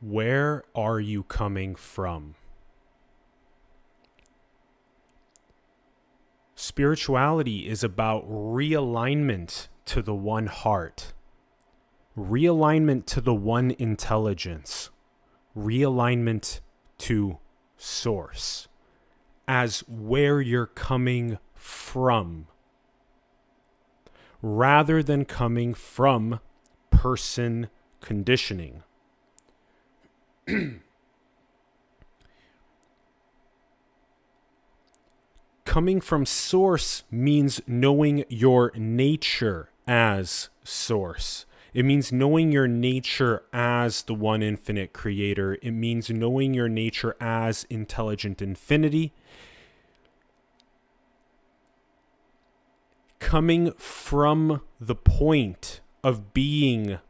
Where are you coming from? Spirituality is about realignment to the one heart, realignment to the one intelligence, realignment to source as where you're coming from rather than coming from person conditioning. Coming from source means knowing your nature as source. It means knowing your nature as the one infinite creator. It means knowing your nature as intelligent infinity. Coming from the point of being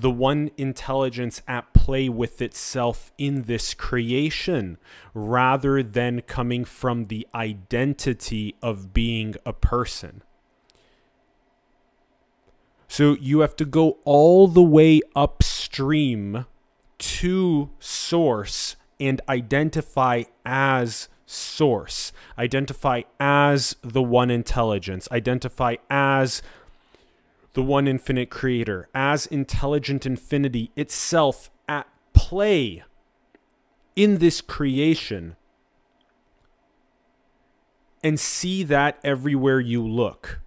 the one intelligence at play with itself in this creation rather than coming from the identity of being a person. So you have to go all the way upstream to source and identify as source, identify as the one intelligence, identify as the one infinite creator, as intelligent infinity itself at play in this creation, and see that everywhere you look.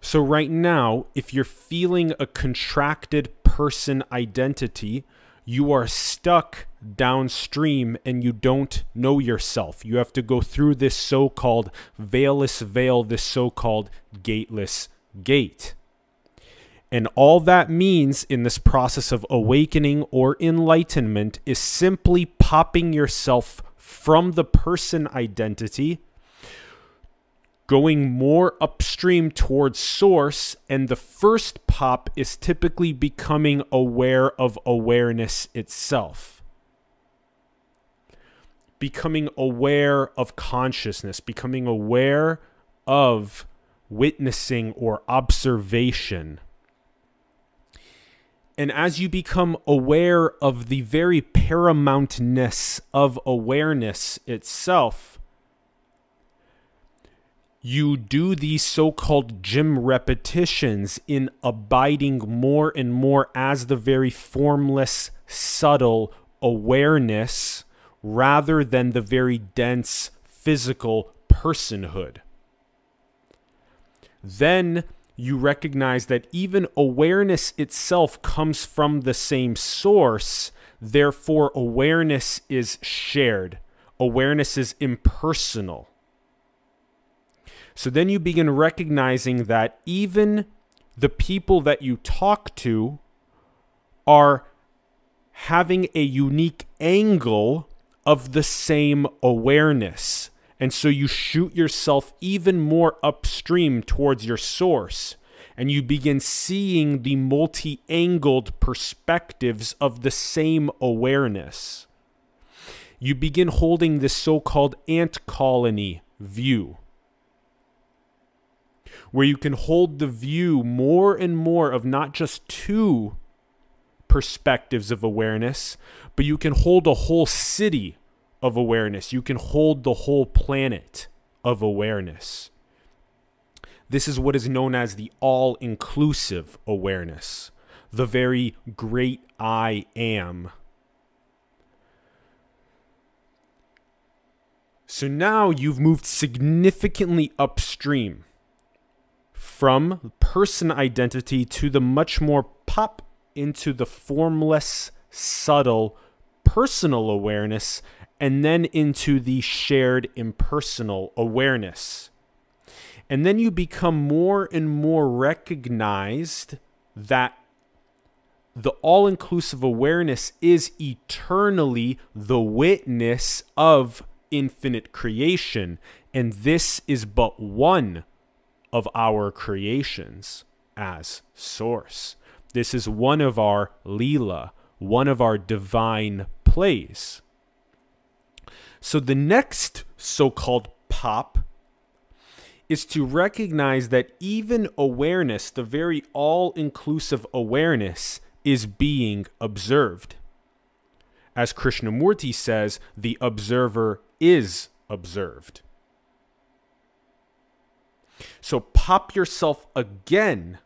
So, right now, if you're feeling a contracted person identity, you are stuck downstream and you don't know yourself. You have to go through this so called veilless veil, this so called gateless gate. And all that means in this process of awakening or enlightenment is simply popping yourself from the person identity, going more upstream towards source. And the first pop is typically becoming aware of awareness itself. Becoming aware of consciousness, becoming aware of witnessing or observation. And as you become aware of the very paramountness of awareness itself, you do these so called gym repetitions in abiding more and more as the very formless, subtle awareness rather than the very dense physical personhood. Then you recognize that even awareness itself comes from the same source. Therefore, awareness is shared, awareness is impersonal. So then you begin recognizing that even the people that you talk to are having a unique angle of the same awareness. And so you shoot yourself even more upstream towards your source, and you begin seeing the multi angled perspectives of the same awareness. You begin holding this so called ant colony view, where you can hold the view more and more of not just two perspectives of awareness, but you can hold a whole city of awareness. You can hold the whole planet of awareness. This is what is known as the all inclusive awareness, the very great I am. So now you've moved significantly upstream from person identity to the much more pop into the formless, subtle personal awareness and then into the shared impersonal awareness. And then you become more and more recognized that the all inclusive awareness is eternally the witness of infinite creation. And this is but one of our creations as source. This is one of our Leela, one of our divine plays. So the next so called pop is to recognize that even awareness, the very all inclusive awareness, is being observed. As Krishnamurti says, the observer is observed. So pop yourself again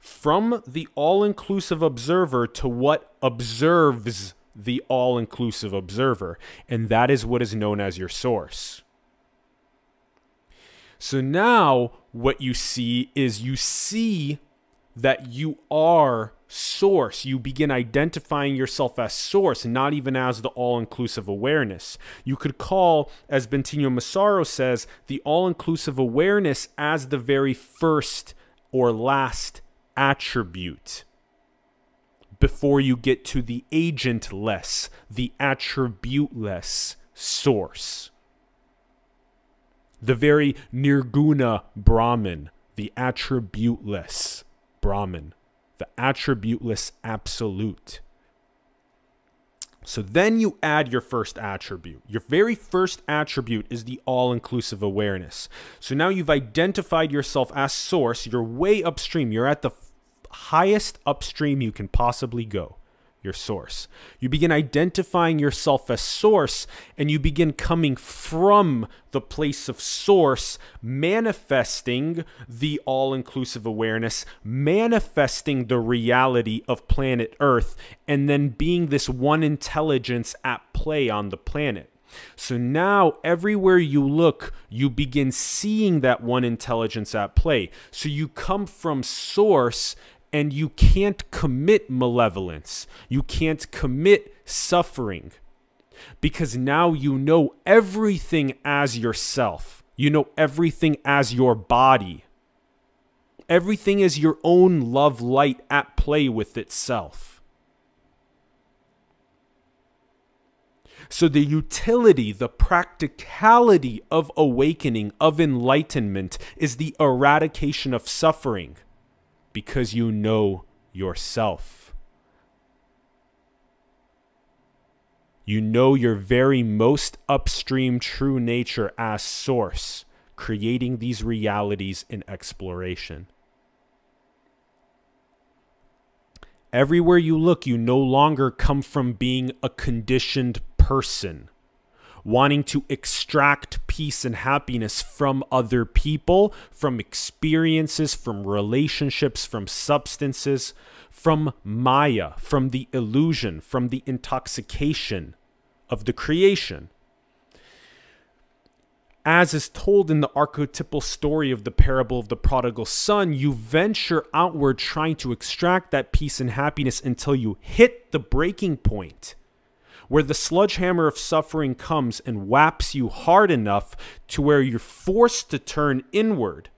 from the all inclusive observer to what observes the all inclusive observer. And that is what is known as your source. So now what you see is you see that you are source. You begin identifying yourself as source, not even as the all inclusive awareness. You could call, as Bentinho Massaro says, the all inclusive awareness as the very first or last attribute before you get to the agentless, the attributeless source. The very nirguna Brahman, the attributeless Brahman, the attributeless absolute. So then you add your first attribute. Your very first attribute is the all inclusive awareness. So now you've identified yourself as source. You're way upstream. You're at the highest upstream you can possibly go your source. You begin identifying yourself as source and you begin coming from the place of source, manifesting the all inclusive awareness, manifesting the reality of planet Earth, and then being this one intelligence at play on the planet. So now, everywhere you look, you begin seeing that one intelligence at play. So you come from source and you can't commit malevolence. You can't commit suffering because now you know everything as yourself. You know everything as your body. Everything is your own love light at play with itself. So, the utility, the practicality of awakening, of enlightenment, is the eradication of suffering because you know yourself. You know your very most upstream true nature as source, creating these realities in exploration. Everywhere you look, you no longer come from being a conditioned person wanting to extract peace and happiness from other people, from experiences, from relationships, from substances, from Maya, from the illusion, from the intoxication of the creation. As is told in the archetypal story of the parable of the prodigal son, you venture outward trying to extract that peace and happiness until you hit the breaking point where the sledgehammer of suffering comes and whaps you hard enough to where you're forced to turn inward.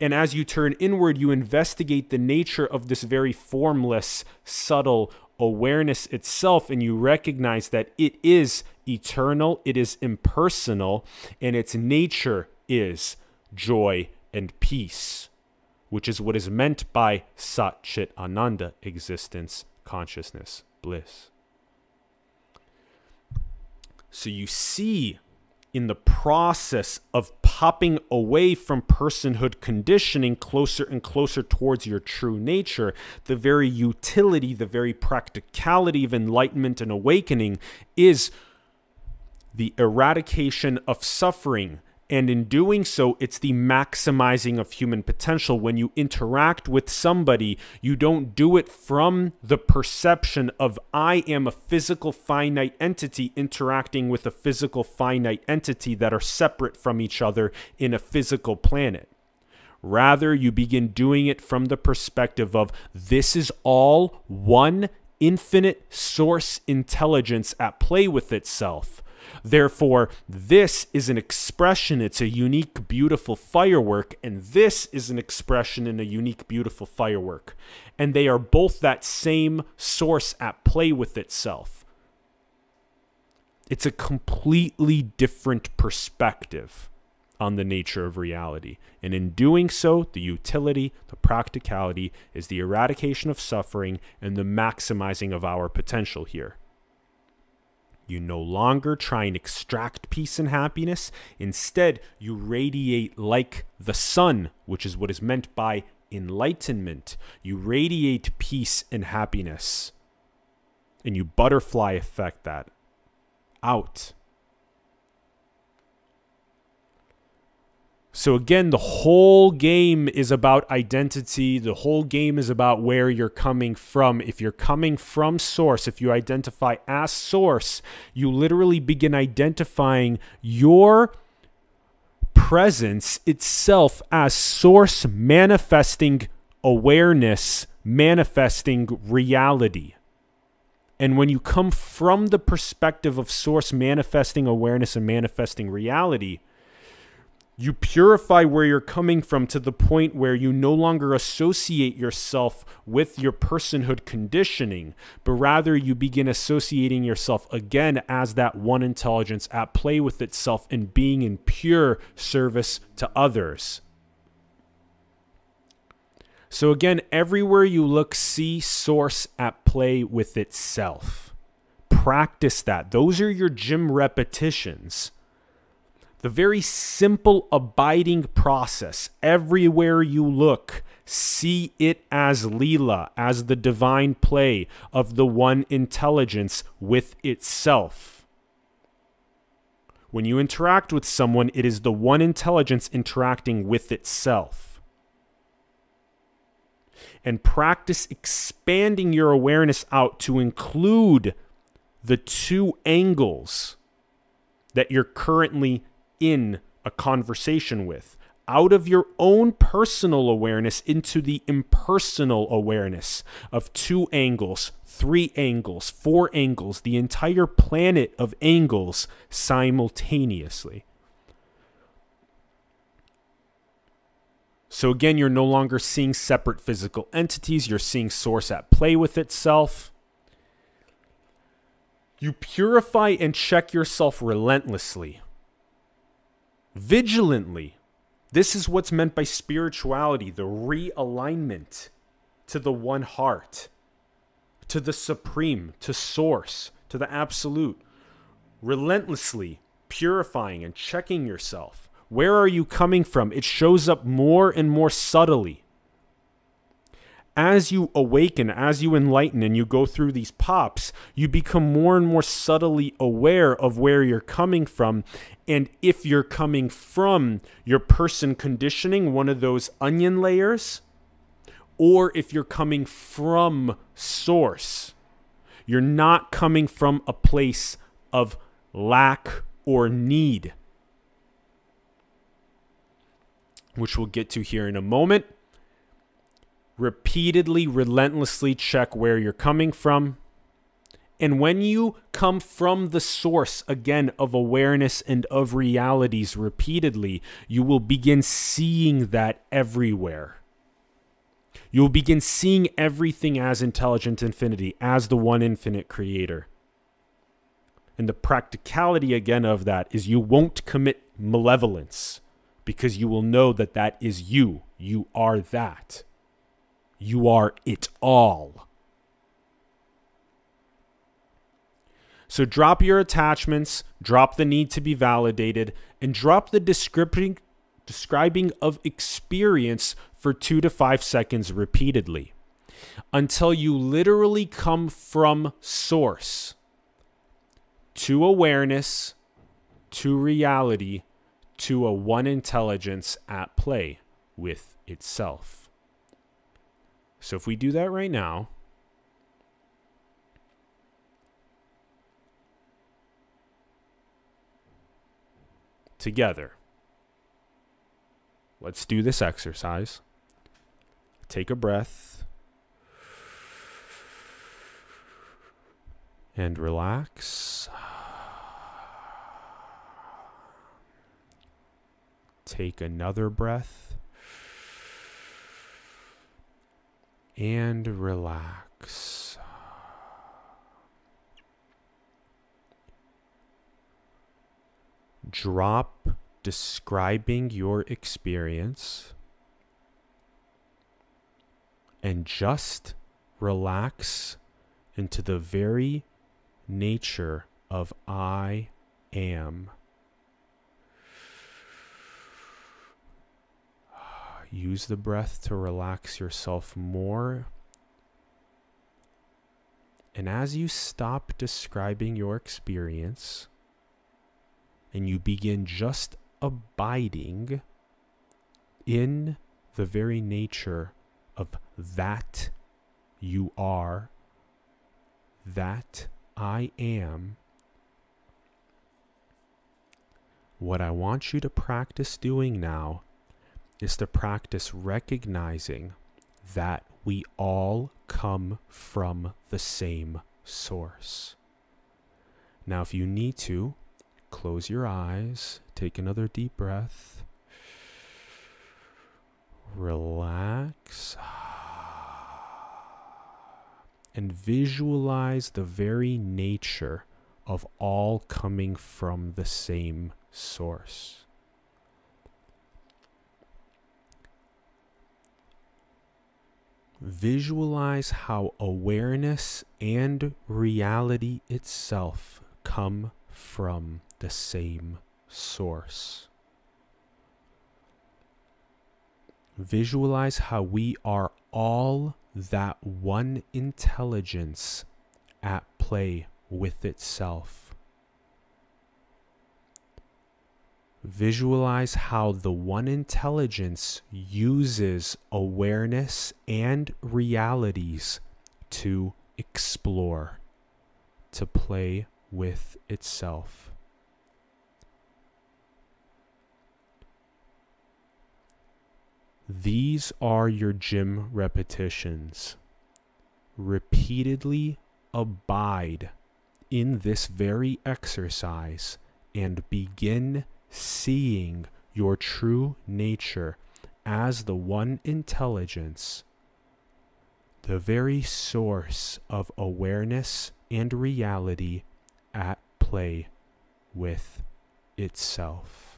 And as you turn inward, you investigate the nature of this very formless, subtle awareness itself, and you recognize that it is eternal, it is impersonal, and its nature is joy and peace, which is what is meant by Sat Chit Ananda existence, consciousness, bliss. So you see in the process of popping away from personhood conditioning closer and closer towards your true nature, the very utility, the very practicality of enlightenment and awakening is the eradication of suffering, and in doing so, it's the maximizing of human potential. When you interact with somebody, you don't do it from the perception of, I am a physical finite entity interacting with a physical finite entity that are separate from each other in a physical planet. Rather, you begin doing it from the perspective of, this is all one infinite source intelligence at play with itself Therefore, this is an expression, it's a unique, beautiful firework, and this is an expression in a unique, beautiful firework. And they are both that same source at play with itself. It's a completely different perspective on the nature of reality. And in doing so, the utility, the practicality is the eradication of suffering and the maximizing of our potential here. You no longer try and extract peace and happiness. Instead, you radiate like the sun, which is what is meant by enlightenment. You radiate peace and happiness. and you butterfly effect that out. So, again, the whole game is about identity. The whole game is about where you're coming from. If you're coming from source, if you identify as source, you literally begin identifying your presence itself as source manifesting awareness, manifesting reality. And when you come from the perspective of source manifesting awareness and manifesting reality, you purify where you're coming from to the point where you no longer associate yourself with your personhood conditioning, but rather you begin associating yourself again as that one intelligence at play with itself and being in pure service to others. So, again, everywhere you look, see source at play with itself. Practice that. Those are your gym repetitions the very simple abiding process. Everywhere you look, see it as Leela, as the divine play of the one intelligence with itself. When you interact with someone, it is the one intelligence interacting with itself. And practice expanding your awareness out to include the two angles that you're currently in a conversation with, out of your own personal awareness into the impersonal awareness of two angles, three angles, four angles, the entire planet of angles simultaneously. So, again, you're no longer seeing separate physical entities, you're seeing Source at play with itself. You purify and check yourself relentlessly vigilantly. This is what's meant by spirituality the realignment to the one heart, to the supreme, to source, to the absolute. Relentlessly purifying and checking yourself. Where are you coming from? It shows up more and more subtly as you awaken, as you enlighten, and you go through these pops, you become more and more subtly aware of where you're coming from. And if you're coming from your person conditioning, one of those onion layers, or if you're coming from source, you're not coming from a place of lack or need, which we'll get to here in a moment repeatedly, relentlessly check where you're coming from. And when you come from the source again of awareness and of realities repeatedly, you will begin seeing that everywhere. You'll begin seeing everything as intelligent infinity, as the one infinite creator. And the practicality again of that is you won't commit malevolence because you will know that that is you. You are that. You are it all. So drop your attachments, drop the need to be validated, and drop the describing of experience for two to five seconds repeatedly until you literally come from source to awareness, to reality, to a one intelligence at play with itself. So if we do that right now, together, let's do this exercise. Take a breath and relax. Take another breath. And relax. Drop describing your experience and just relax into the very nature of I am. Use the breath to relax yourself more. And as you stop describing your experience and you begin just abiding in the very nature of that you are, that I am, what I want you to practice doing now is to practice recognizing that we all come from the same source. Now, if you need to, close your eyes, take another deep breath, relax, and visualize the very nature of all coming from the same source. Visualize how awareness and reality itself come from the same source. Visualize how we are all that one intelligence at play with itself. Visualize how the one intelligence uses awareness and realities to explore, to play with itself. These are your gym repetitions. Repeatedly abide in this very exercise and begin seeing your true nature as the one intelligence, the very source of awareness and reality at play with itself.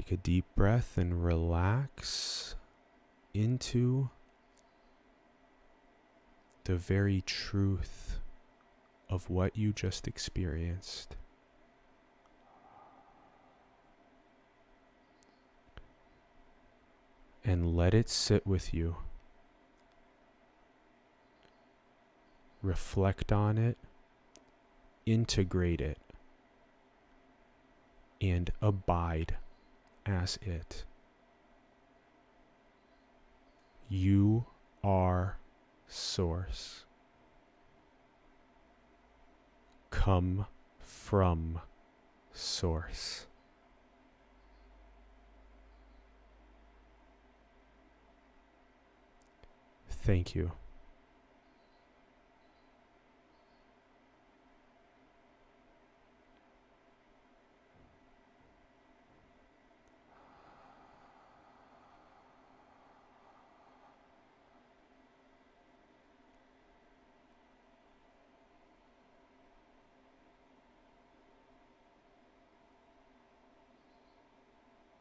Take a deep breath and relax into the very truth of what you just experienced. And let it sit with you. Reflect on it, integrate it, and abide as it. You are source. Come from source. Thank you.